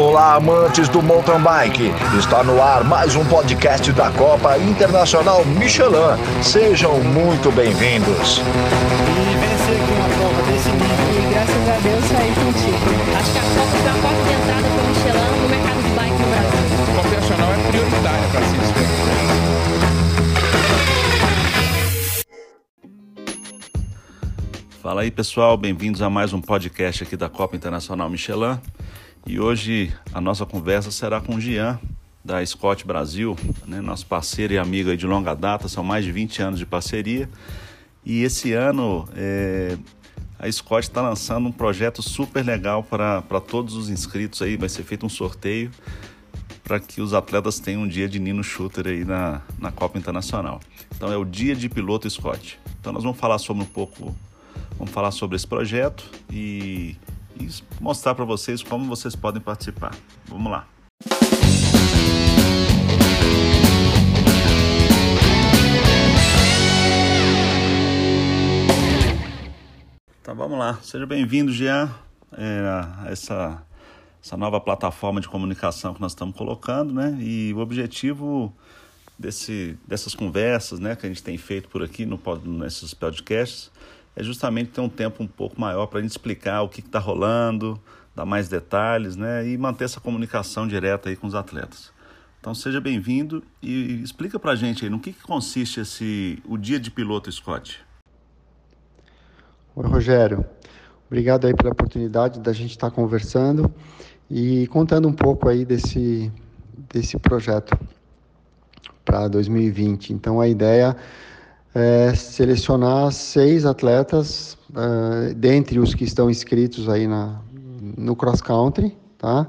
Olá, amantes do mountain bike. Está no ar mais um podcast da Copa Internacional Michelin. Sejam muito bem-vindos. A Deus. Acho que a Copa porta de entrada para o Michelin no mercado de bike no Brasil. É para se Fala aí pessoal, bem-vindos a mais um podcast aqui da Copa Internacional Michelin. E hoje a nossa conversa será com o Gian, da Scott Brasil, né, nosso parceiro e amigo de longa data, são mais de 20 anos de parceria. E esse ano é, a Scott está lançando um projeto super legal para todos os inscritos aí, vai ser feito um sorteio para que os atletas tenham um dia de Nino Shooter aí na, na Copa Internacional. Então é o dia de piloto Scott. Então nós vamos falar sobre um pouco, vamos falar sobre esse projeto e e mostrar para vocês como vocês podem participar. Vamos lá. Então vamos lá. Seja bem-vindo, Jean, é, a essa, essa nova plataforma de comunicação que nós estamos colocando, né? E o objetivo desse, dessas conversas, né, que a gente tem feito por aqui no, nesses podcasts, é justamente ter um tempo um pouco maior para a gente explicar o que está rolando, dar mais detalhes, né? E manter essa comunicação direta aí com os atletas. Então seja bem-vindo e explica para a gente aí no que, que consiste esse o dia de piloto Scott. Oi Rogério, obrigado aí pela oportunidade da gente estar tá conversando e contando um pouco aí desse desse projeto para 2020. Então a ideia é, selecionar seis atletas, uh, dentre os que estão inscritos aí na, no cross country, tá?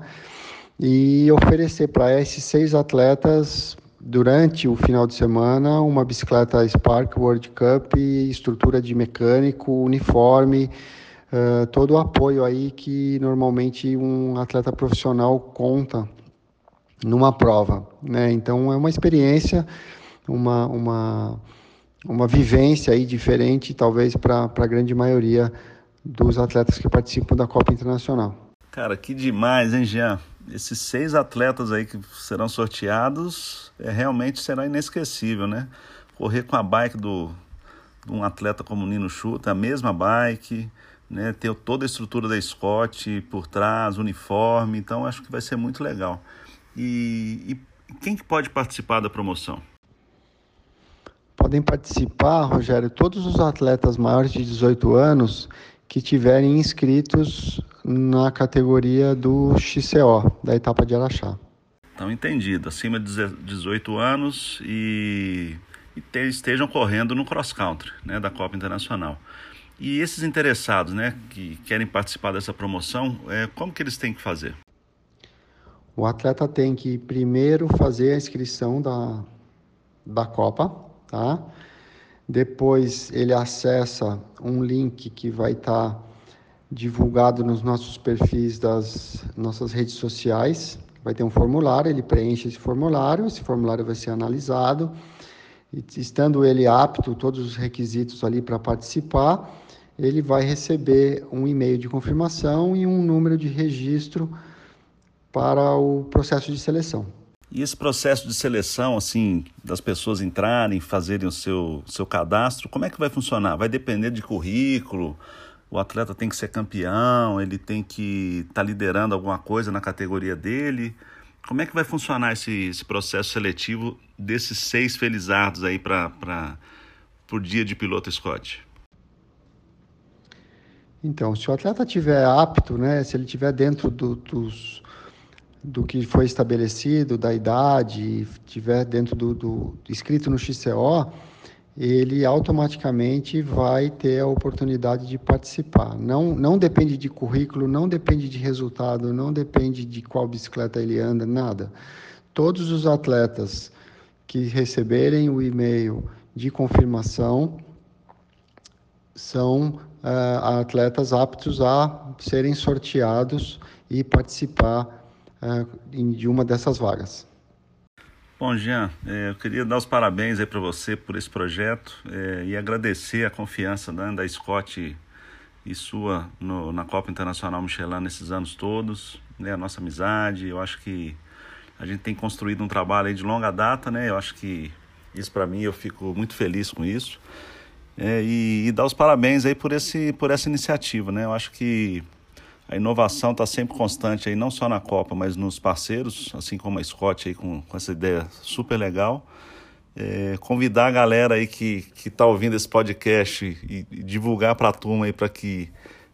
E oferecer para esses seis atletas durante o final de semana uma bicicleta Spark World Cup, estrutura de mecânico, uniforme, uh, todo o apoio aí que normalmente um atleta profissional conta numa prova, né? Então é uma experiência, uma, uma uma vivência aí diferente, talvez para a grande maioria dos atletas que participam da Copa Internacional. Cara, que demais, hein, Jean? Esses seis atletas aí que serão sorteados é, realmente será inesquecível, né? Correr com a bike do, de um atleta como o Nino Chuta, a mesma bike, né? ter toda a estrutura da Scott por trás, uniforme, então acho que vai ser muito legal. E, e quem que pode participar da promoção? Podem participar, Rogério, todos os atletas maiores de 18 anos que tiverem inscritos na categoria do XCO, da etapa de Araxá. Então, entendido. Acima de 18 anos e, e estejam correndo no cross country né, da Copa Internacional. E esses interessados né, que querem participar dessa promoção, é, como que eles têm que fazer? O atleta tem que primeiro fazer a inscrição da, da Copa, tá? Depois ele acessa um link que vai estar tá divulgado nos nossos perfis das nossas redes sociais. Vai ter um formulário, ele preenche esse formulário, esse formulário vai ser analisado. E estando ele apto, todos os requisitos ali para participar, ele vai receber um e-mail de confirmação e um número de registro para o processo de seleção. E esse processo de seleção, assim, das pessoas entrarem, fazerem o seu, seu cadastro, como é que vai funcionar? Vai depender de currículo? O atleta tem que ser campeão? Ele tem que estar tá liderando alguma coisa na categoria dele? Como é que vai funcionar esse, esse processo seletivo desses seis felizardos aí para o dia de piloto Scott? Então, se o atleta tiver apto, né, se ele tiver dentro do, dos do que foi estabelecido, da idade, tiver dentro do, do escrito no XCO, ele automaticamente vai ter a oportunidade de participar. Não, não depende de currículo, não depende de resultado, não depende de qual bicicleta ele anda, nada. Todos os atletas que receberem o e-mail de confirmação são uh, atletas aptos a serem sorteados e participar de uma dessas vagas. Bom, Jean, é, eu queria dar os parabéns aí para você por esse projeto é, e agradecer a confiança né, da Scott e sua no, na Copa Internacional Michelin nesses anos todos, né? A nossa amizade, eu acho que a gente tem construído um trabalho de longa data, né? Eu acho que isso para mim eu fico muito feliz com isso. É, e, e dar os parabéns aí por, esse, por essa iniciativa, né? Eu acho que a inovação está sempre constante aí, não só na Copa, mas nos parceiros, assim como a Scott aí com, com essa ideia super legal. É, convidar a galera aí que está ouvindo esse podcast e, e divulgar para a turma aí para que,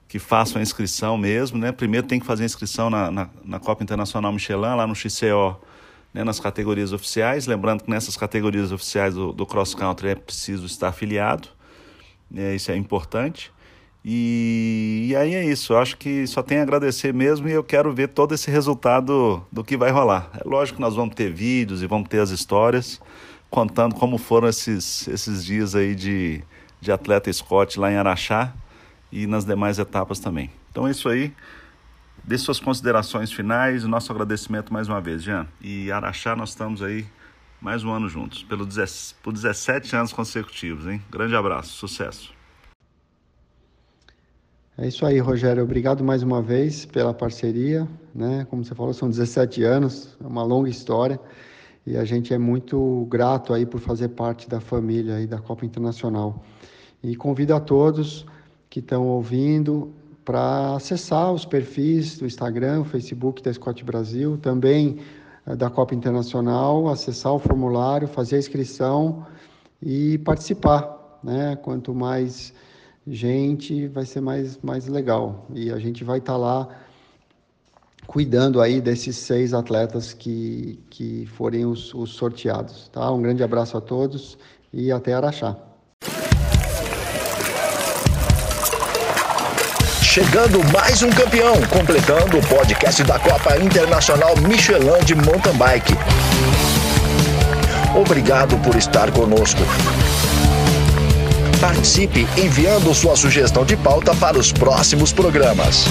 que façam a inscrição mesmo, né? Primeiro tem que fazer a inscrição na, na, na Copa Internacional Michelin, lá no XCO, né, nas categorias oficiais. Lembrando que nessas categorias oficiais do, do cross country é preciso estar afiliado, né, isso é importante. E, e, aí é isso, eu acho que só tem a agradecer mesmo e eu quero ver todo esse resultado do que vai rolar. É lógico que nós vamos ter vídeos e vamos ter as histórias contando como foram esses, esses dias aí de, de atleta Scott lá em Araxá e nas demais etapas também. Então é isso aí. Dê suas considerações finais e nosso agradecimento mais uma vez, Jean. E Araxá, nós estamos aí mais um ano juntos, pelo, por 17 anos consecutivos, hein? Grande abraço, sucesso. É isso aí, Rogério. Obrigado mais uma vez pela parceria. Né? Como você falou, são 17 anos, é uma longa história. E a gente é muito grato aí por fazer parte da família aí da Copa Internacional. E convido a todos que estão ouvindo para acessar os perfis do Instagram, Facebook da Scott Brasil, também eh, da Copa Internacional, acessar o formulário, fazer a inscrição e participar. Né? Quanto mais gente, vai ser mais, mais legal. E a gente vai estar tá lá cuidando aí desses seis atletas que, que forem os, os sorteados. Tá? Um grande abraço a todos e até Araxá. Chegando mais um campeão, completando o podcast da Copa Internacional Michelin de Mountain Bike. Obrigado por estar conosco. Participe enviando sua sugestão de pauta para os próximos programas.